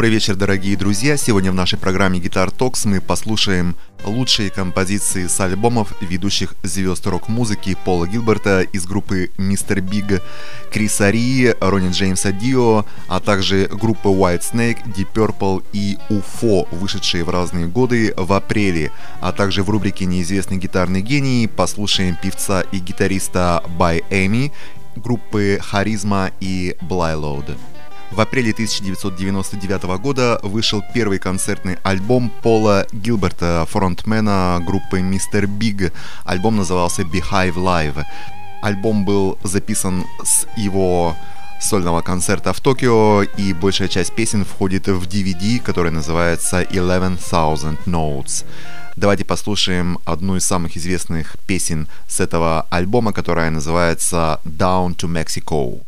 Добрый вечер, дорогие друзья. Сегодня в нашей программе Guitar Talks мы послушаем лучшие композиции с альбомов ведущих звезд рок-музыки Пола Гилберта из группы Mr. Big, Криса Ри, Ронни Джеймса Дио, а также группы White Snake, Deep Purple и UFO, вышедшие в разные годы в апреле. А также в рубрике «Неизвестный гитарный гений» послушаем певца и гитариста By Amy группы Харизма и Блайлоуд. В апреле 1999 года вышел первый концертный альбом Пола Гилберта, фронтмена группы Mr. Big. Альбом назывался Behive Live. Альбом был записан с его сольного концерта в Токио, и большая часть песен входит в DVD, который называется «11,000 Notes». Давайте послушаем одну из самых известных песен с этого альбома, которая называется «Down to Mexico».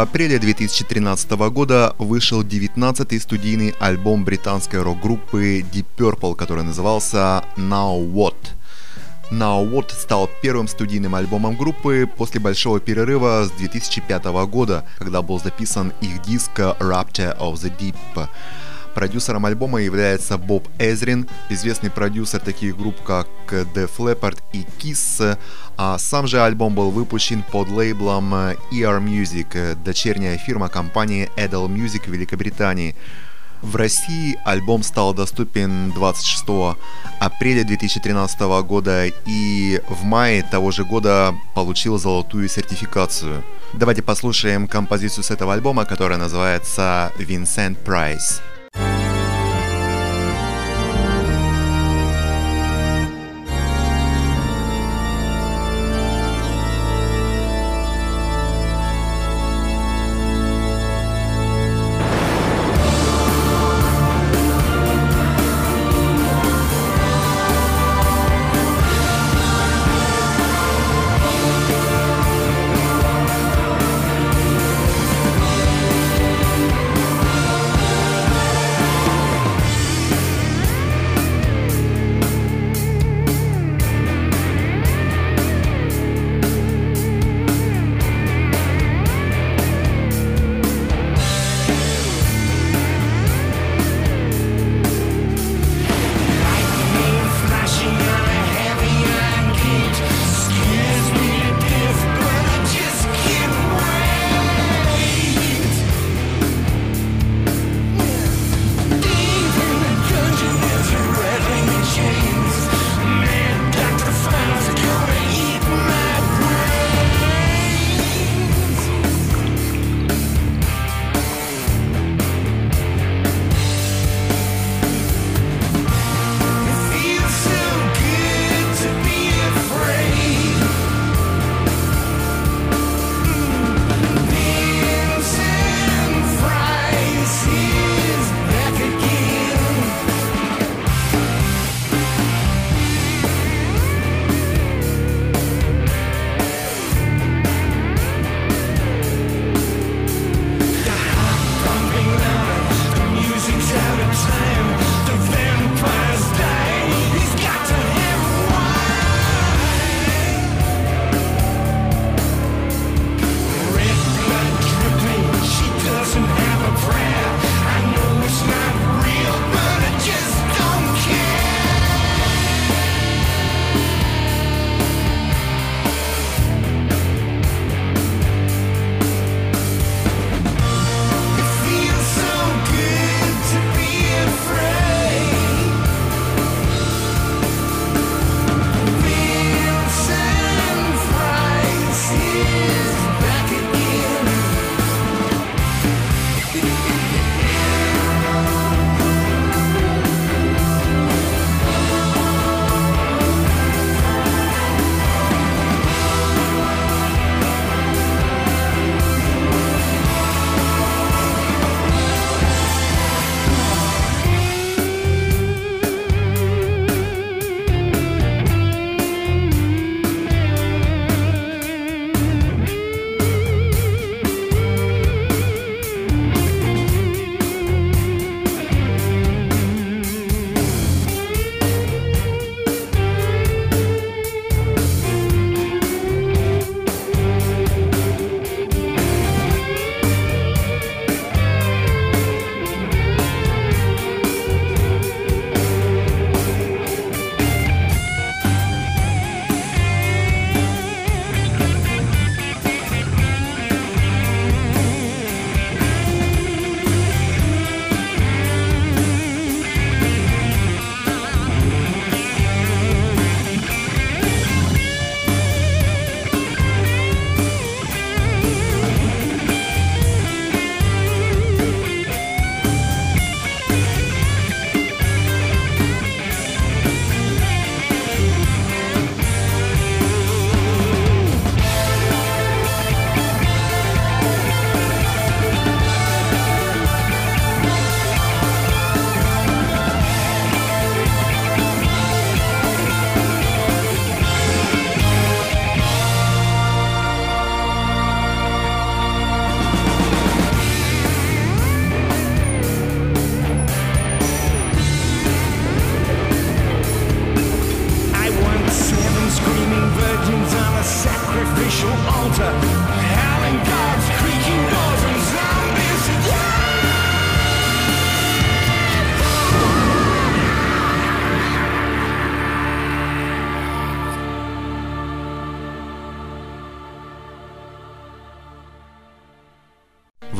Апреля 2013 года вышел 19-й студийный альбом британской рок-группы Deep Purple, который назывался Now What. Now What стал первым студийным альбомом группы после большого перерыва с 2005 года, когда был записан их диск Rapture of the Deep. Продюсером альбома является Боб Эзрин, известный продюсер таких групп как The Flappard и Kiss, а сам же альбом был выпущен под лейблом ER Music, дочерняя фирма компании Edel Music в Великобритании. В России альбом стал доступен 26 апреля 2013 года и в мае того же года получил золотую сертификацию. Давайте послушаем композицию с этого альбома, которая называется «Vincent Price».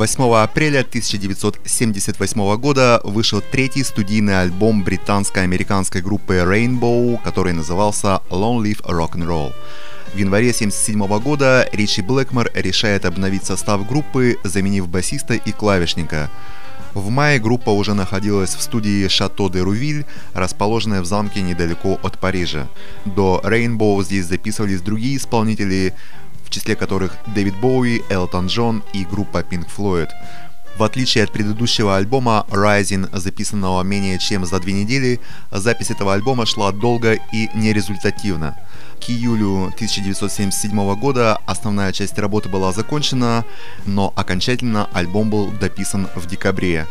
8 апреля 1978 года вышел третий студийный альбом британско-американской группы Rainbow, который назывался Long Live Rock'n'Roll. В январе 1977 года Ричи Блэкмор решает обновить состав группы, заменив басиста и клавишника. В мае группа уже находилась в студии Шато де Рувиль, расположенной в замке недалеко от Парижа. До Rainbow здесь записывались другие исполнители, числе которых Дэвид Боуи, Элтон Джон и группа Pink Floyd. В отличие от предыдущего альбома Rising, записанного менее чем за две недели, запись этого альбома шла долго и нерезультативно. К июлю 1977 года основная часть работы была закончена, но окончательно альбом был дописан в декабре.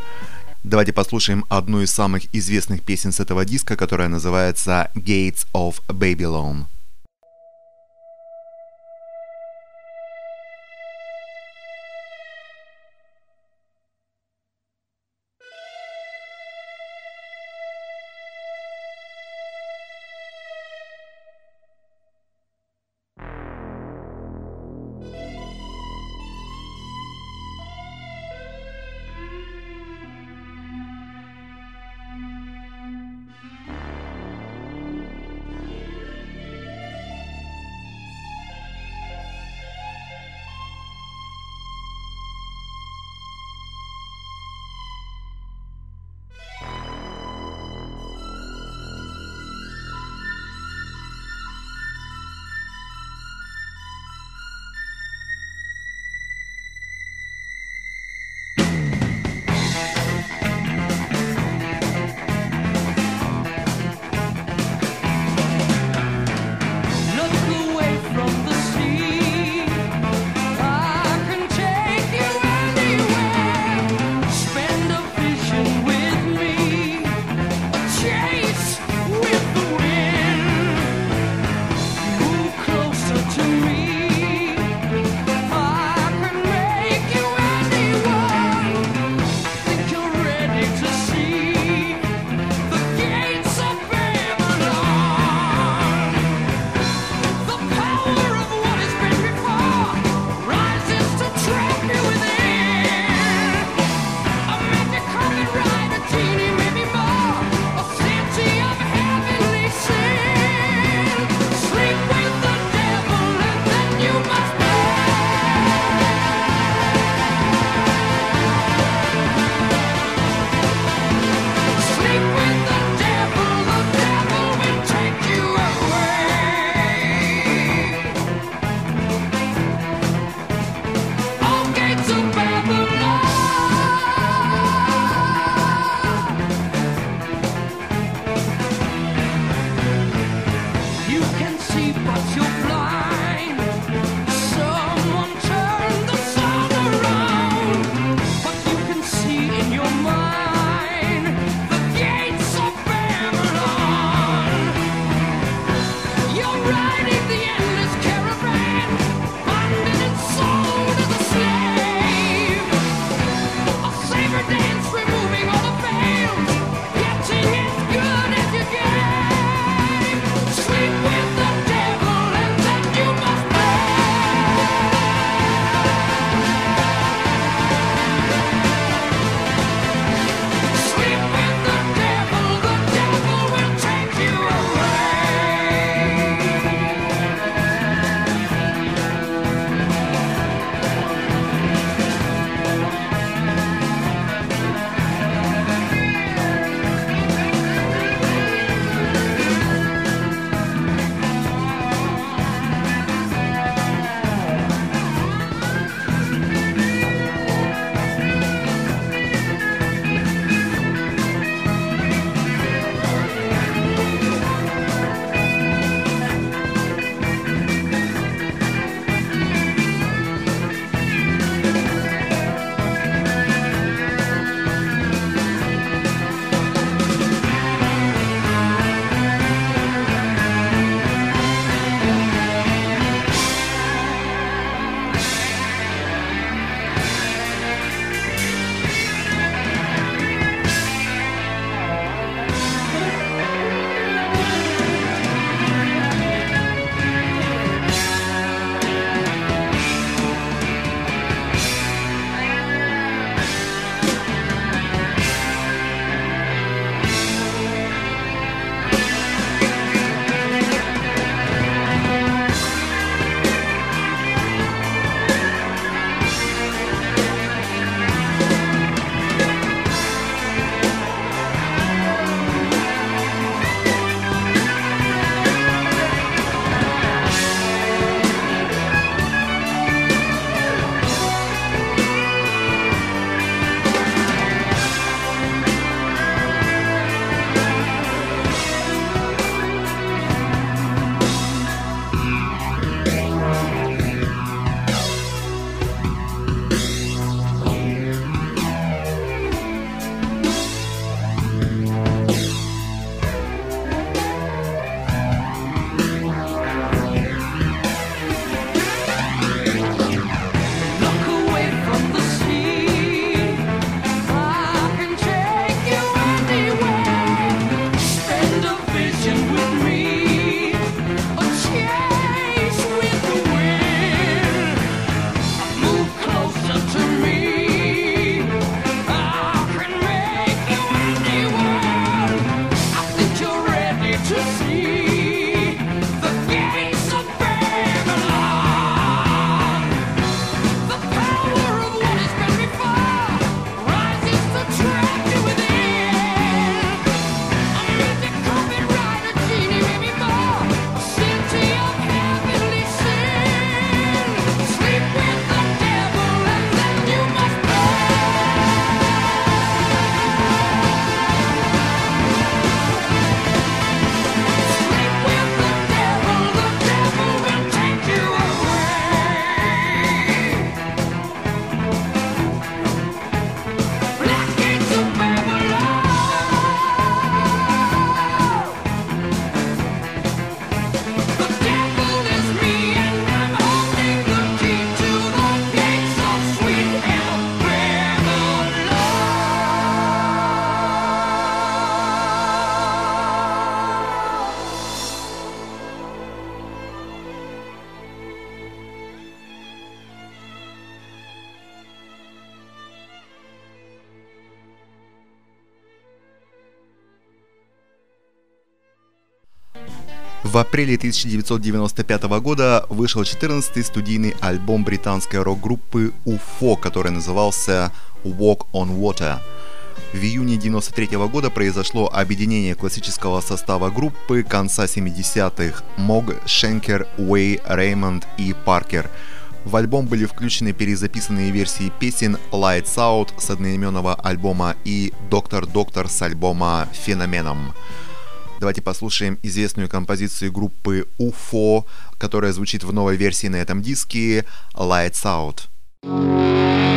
Давайте послушаем одну из самых известных песен с этого диска, которая называется Gates of Babylon. В апреле 1995 года вышел 14-й студийный альбом британской рок-группы UFO, который назывался Walk on Water. В июне 1993 года произошло объединение классического состава группы конца 70-х Мог, Шенкер, Уэй, Реймонд и Паркер. В альбом были включены перезаписанные версии песен Lights Out с одноименного альбома и Доктор Доктор с альбома Феноменом. Давайте послушаем известную композицию группы UFO, которая звучит в новой версии на этом диске Lights Out.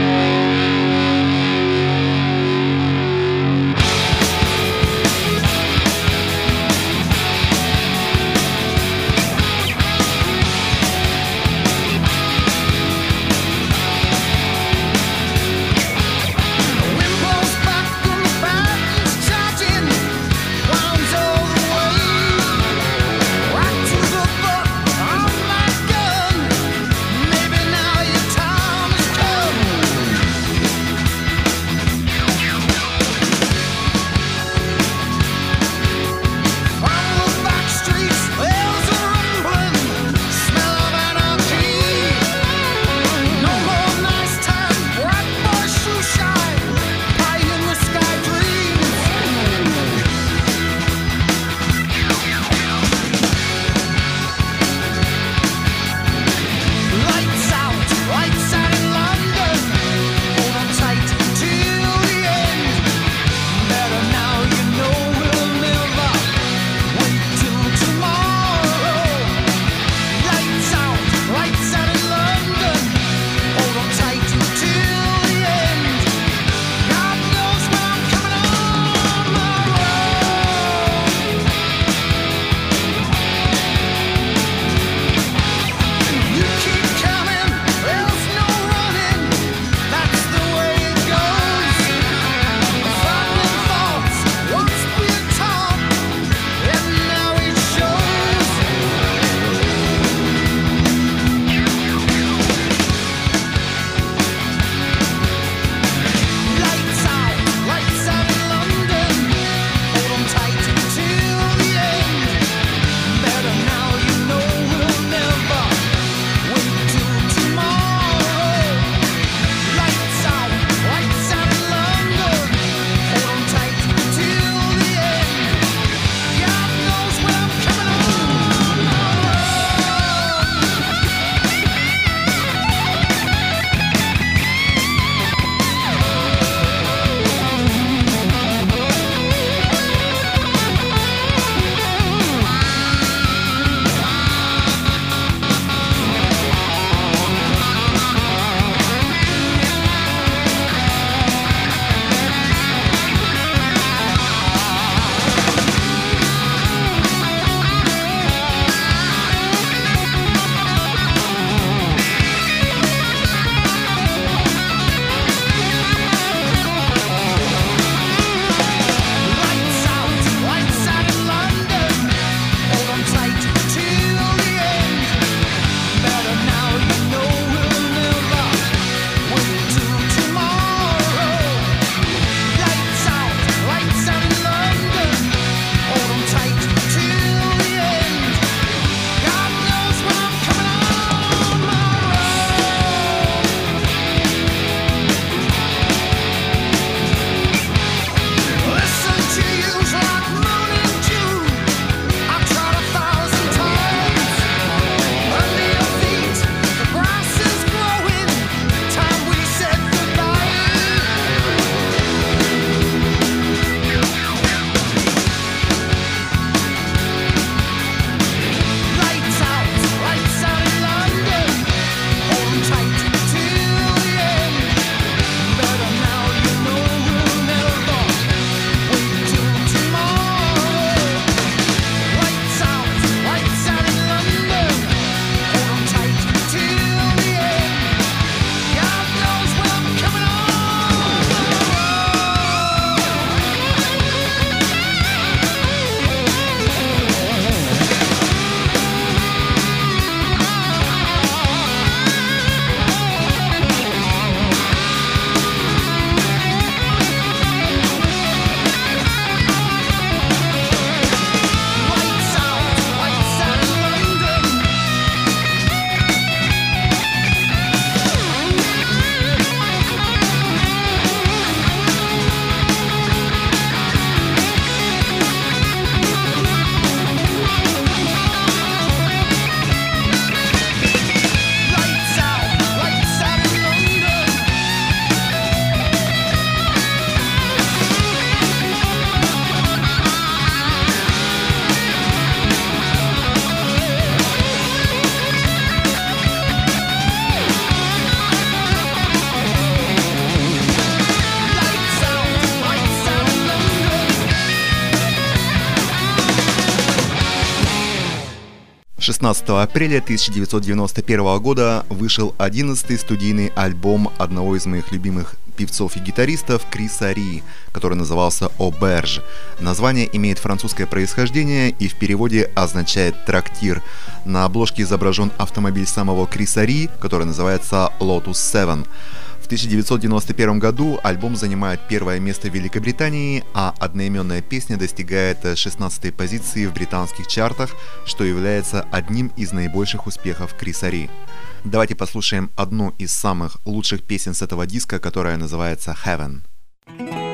16 апреля 1991 года вышел 11-й студийный альбом одного из моих любимых певцов и гитаристов Криса Ри, который назывался «Оберж». Название имеет французское происхождение и в переводе означает «трактир». На обложке изображен автомобиль самого Криса Ри, который называется Lotus 7. В 1991 году альбом занимает первое место в Великобритании, а одноименная песня достигает 16-й позиции в британских чартах, что является одним из наибольших успехов Криса Ри. Давайте послушаем одну из самых лучших песен с этого диска, которая называется «Heaven». 7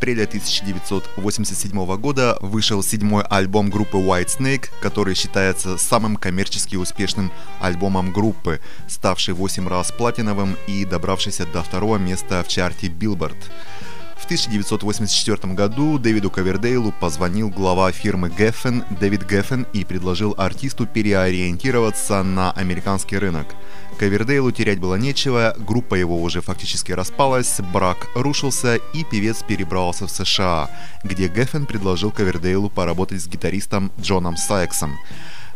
апреля 1987 года вышел седьмой альбом группы White Snake, который считается самым коммерчески успешным альбомом группы, ставший 8 раз платиновым и добравшийся до второго места в чарте Billboard. В 1984 году Дэвиду Ковердейлу позвонил глава фирмы Geffen Дэвид Геффен и предложил артисту переориентироваться на американский рынок. Ковердейлу терять было нечего, группа его уже фактически распалась, брак рушился и певец перебрался в США, где Геффен предложил Ковердейлу поработать с гитаристом Джоном Сайксом.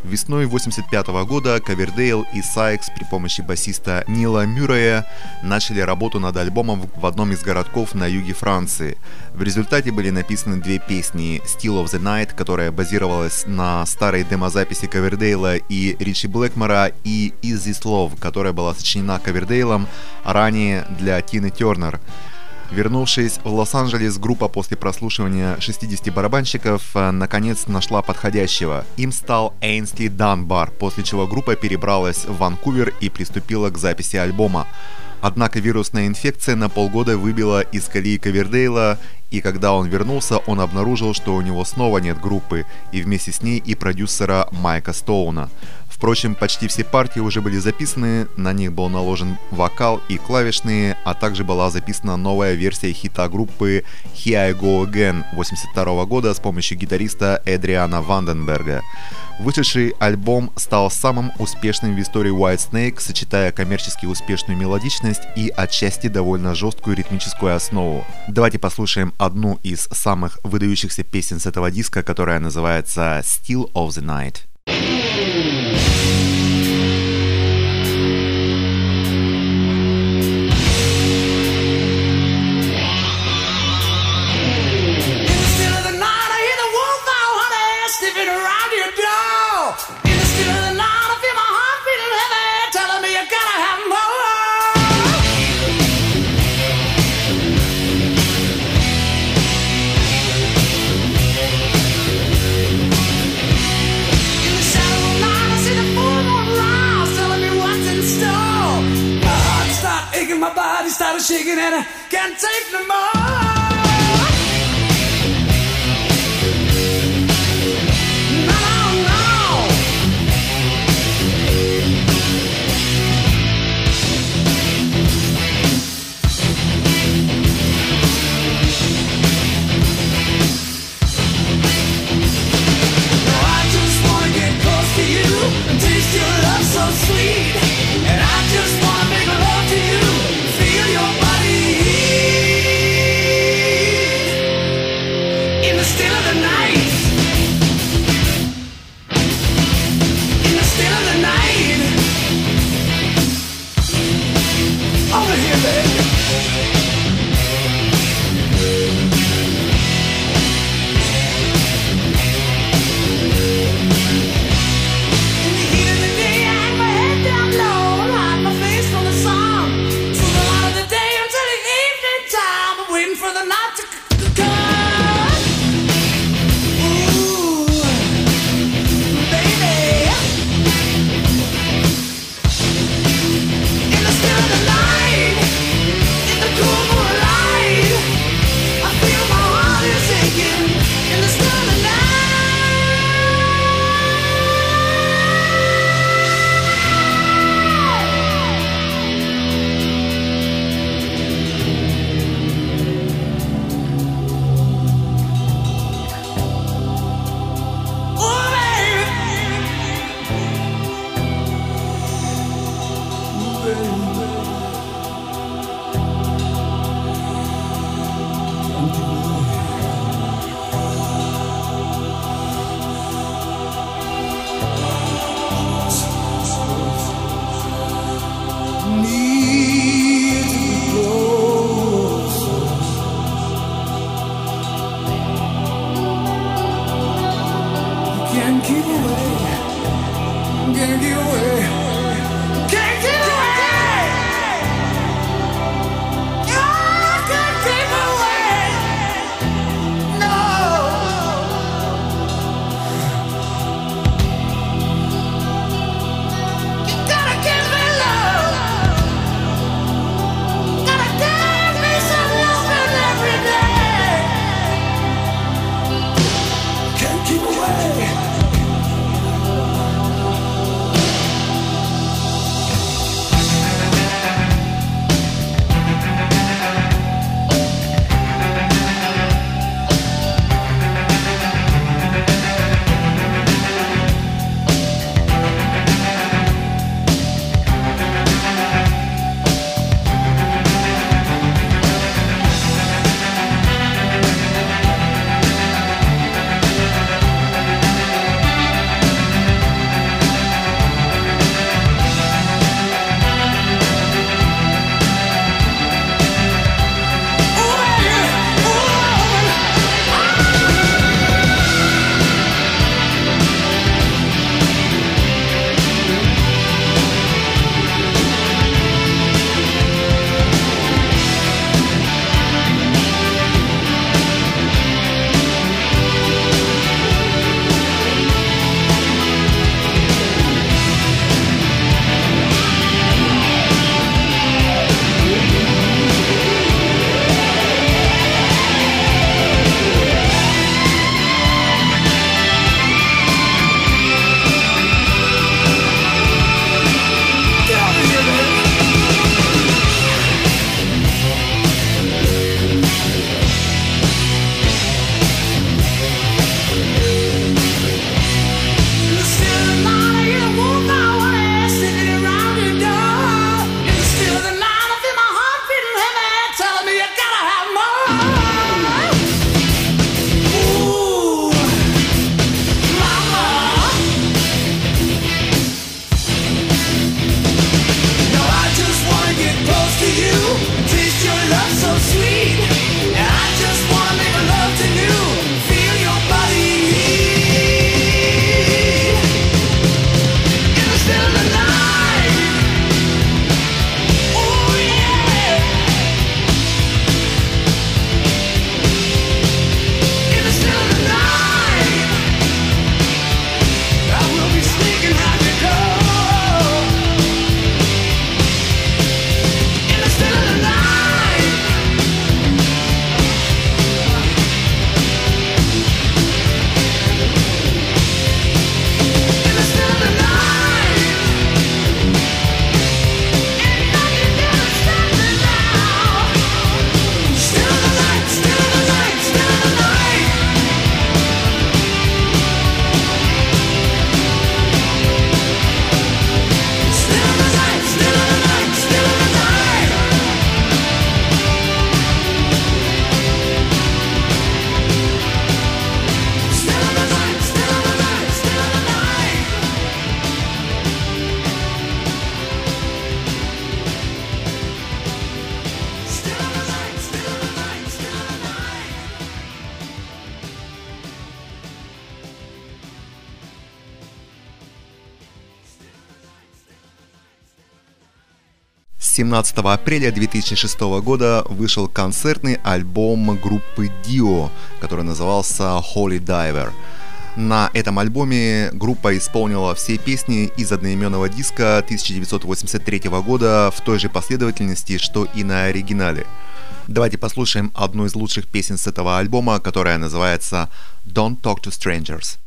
Весной 85 года Ковердейл и Сайкс при помощи басиста Нила Мюррея начали работу над альбомом в одном из городков на юге Франции. В результате были написаны две песни «Still of the Night», которая базировалась на старой демозаписи Ковердейла и Ричи Блэкмора, и «Is This Love», которая была сочинена Ковердейлом ранее для Тины Тернер. Вернувшись в Лос-Анджелес, группа после прослушивания 60 барабанщиков э, наконец нашла подходящего. Им стал Эйнсли Данбар, после чего группа перебралась в Ванкувер и приступила к записи альбома. Однако вирусная инфекция на полгода выбила из колеи Ковердейла, и когда он вернулся, он обнаружил, что у него снова нет группы, и вместе с ней и продюсера Майка Стоуна. Впрочем, почти все партии уже были записаны, на них был наложен вокал и клавишные, а также была записана новая версия хита группы Here I Go Again 82 года с помощью гитариста Эдриана Ванденберга. Вышедший альбом стал самым успешным в истории White Snake, сочетая коммерчески успешную мелодичность и отчасти довольно жесткую ритмическую основу. Давайте послушаем одну из самых выдающихся песен с этого диска, которая называется Still of the Night. Shaking and I can't take no more. 17 апреля 2006 года вышел концертный альбом группы Dio, который назывался Holy Diver. На этом альбоме группа исполнила все песни из одноименного диска 1983 года в той же последовательности, что и на оригинале. Давайте послушаем одну из лучших песен с этого альбома, которая называется Don't Talk to Strangers.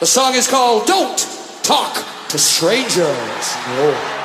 The song is called Don't Talk to Strangers. No.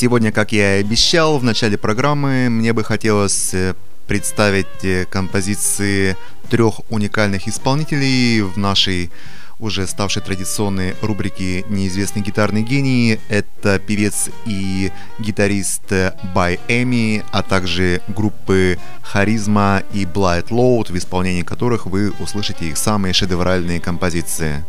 Сегодня, как я и обещал в начале программы, мне бы хотелось э, представить э, композиции трех уникальных исполнителей в нашей уже ставшей традиционной рубрике «Неизвестный гитарный гений». Это певец и гитарист By Эми, а также группы Харизма и Blight Load, в исполнении которых вы услышите их самые шедевральные композиции.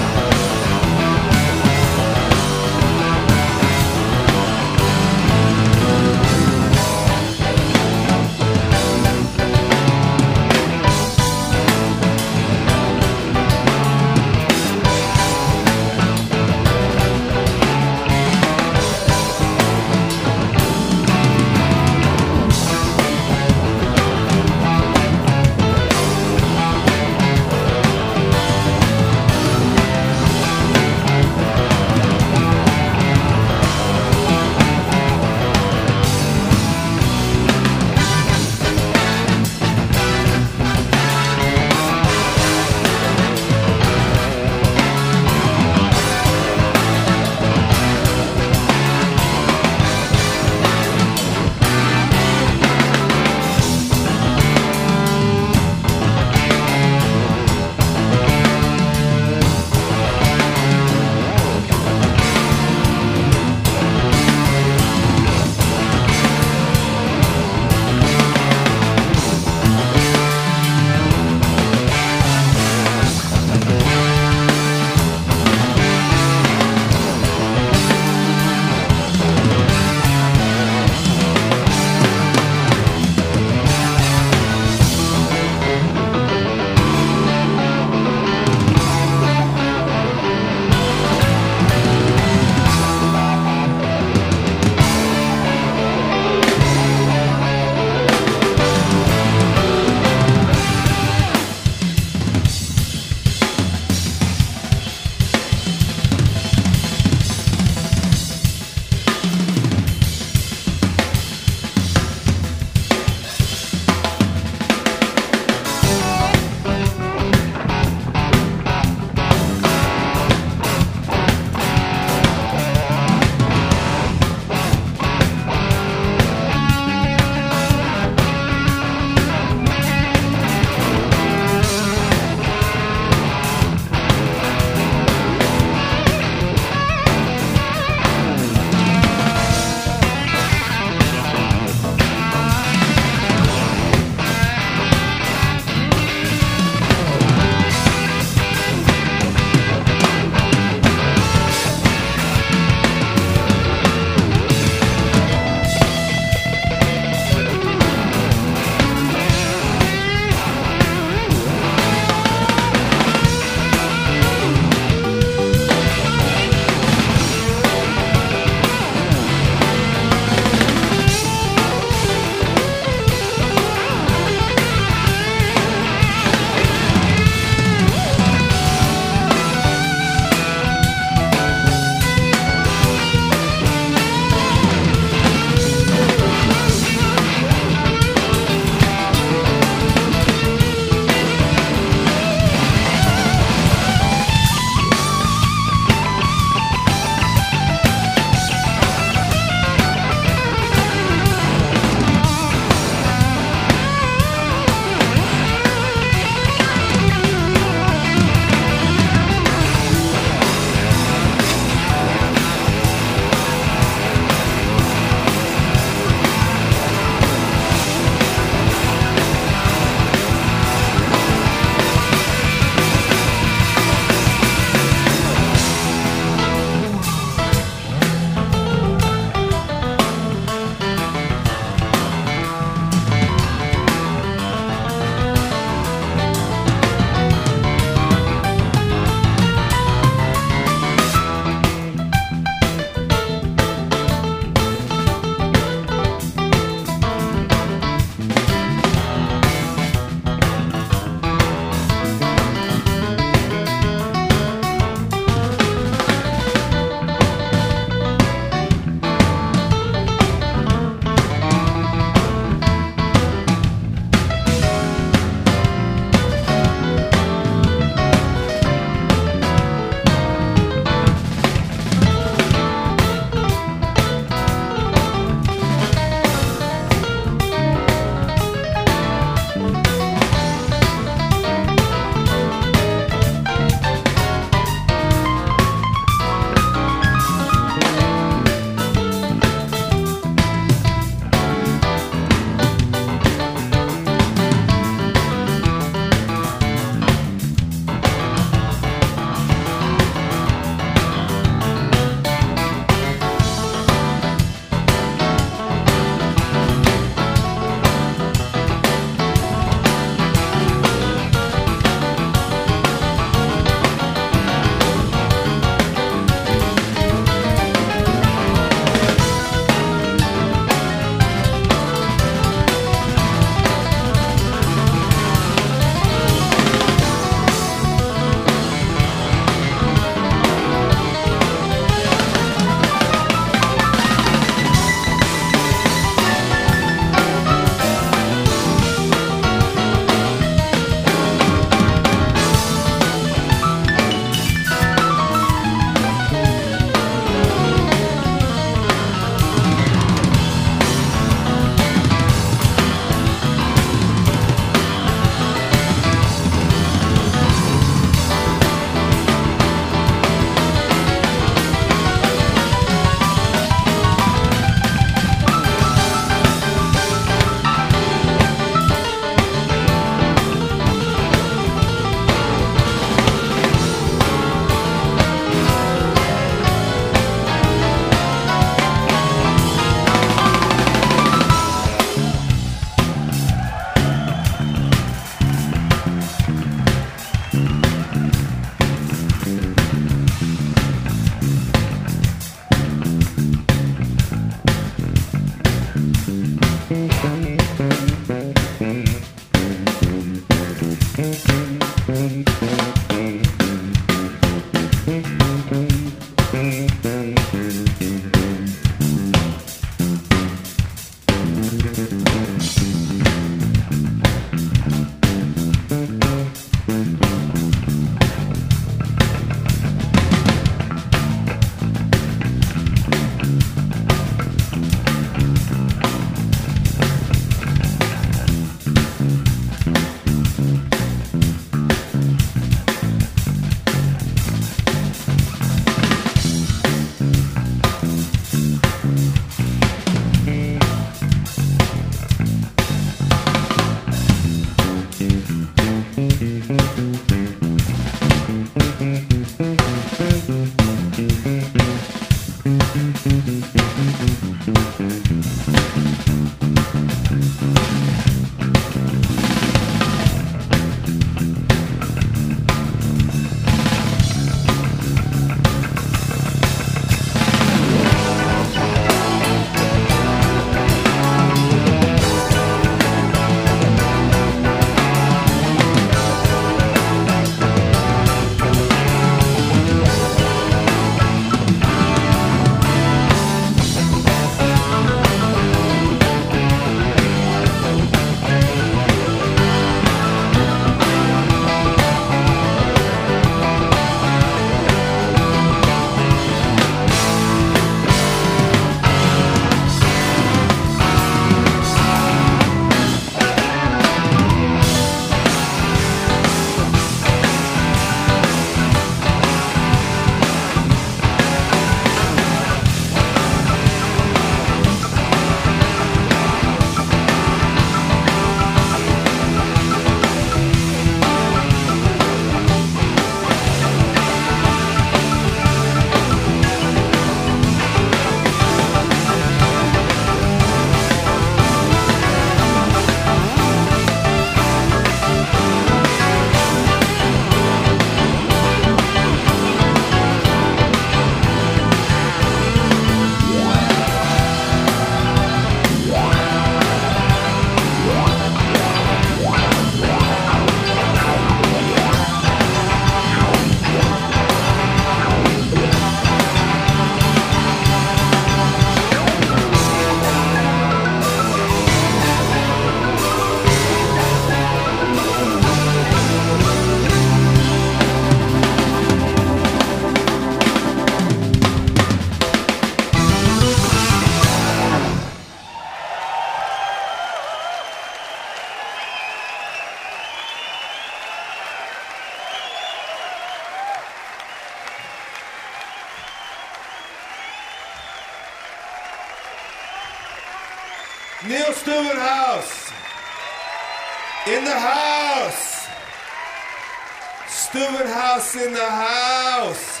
In the house.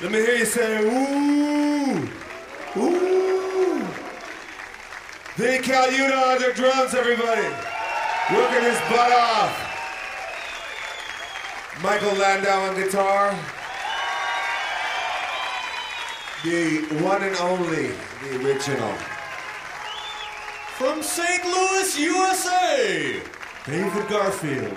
Let me hear you say, ooh. Ooh. Vinny Caluta on the drums, everybody. Working his butt off. Michael Landau on guitar. The one and only, the original. From St. Louis, USA, David Garfield.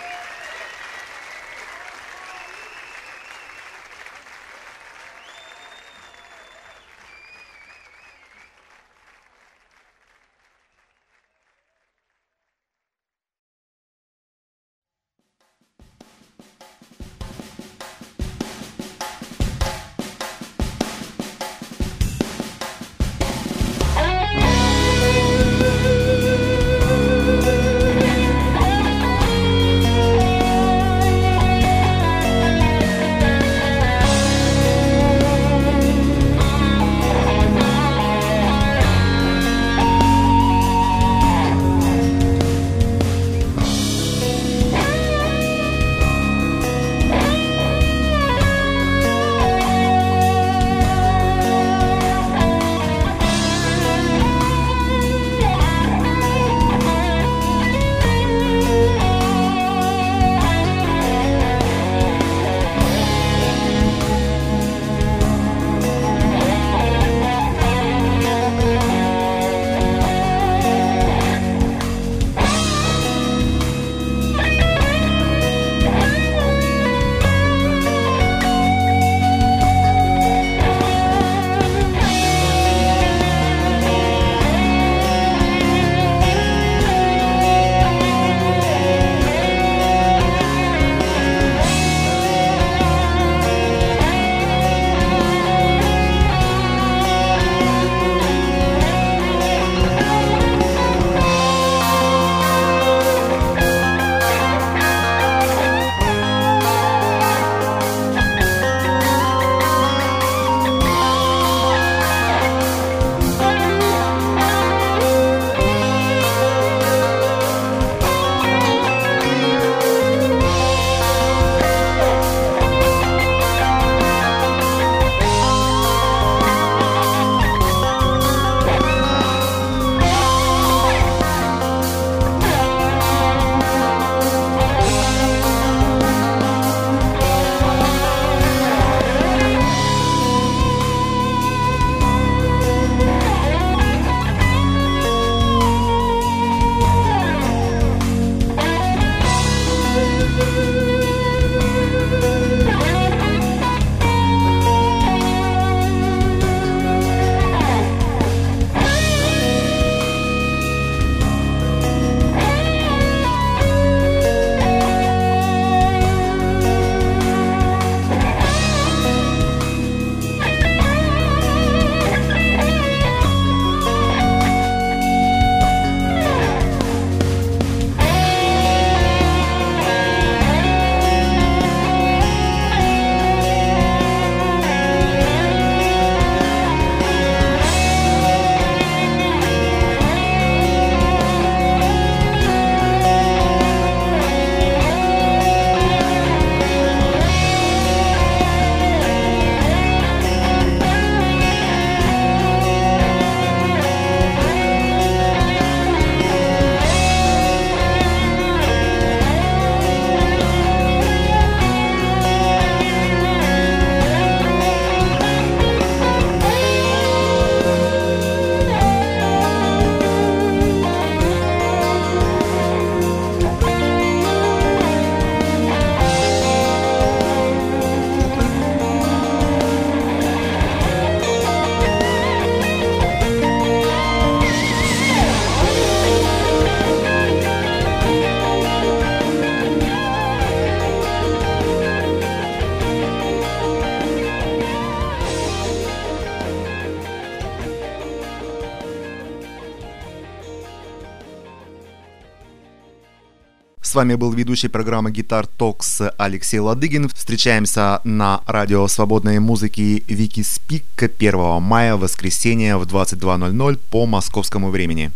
С вами был ведущий программы «Гитар Токс» Алексей Ладыгин. Встречаемся на радио свободной музыки Вики Спик 1 мая, воскресенье в 22.00 по московскому времени.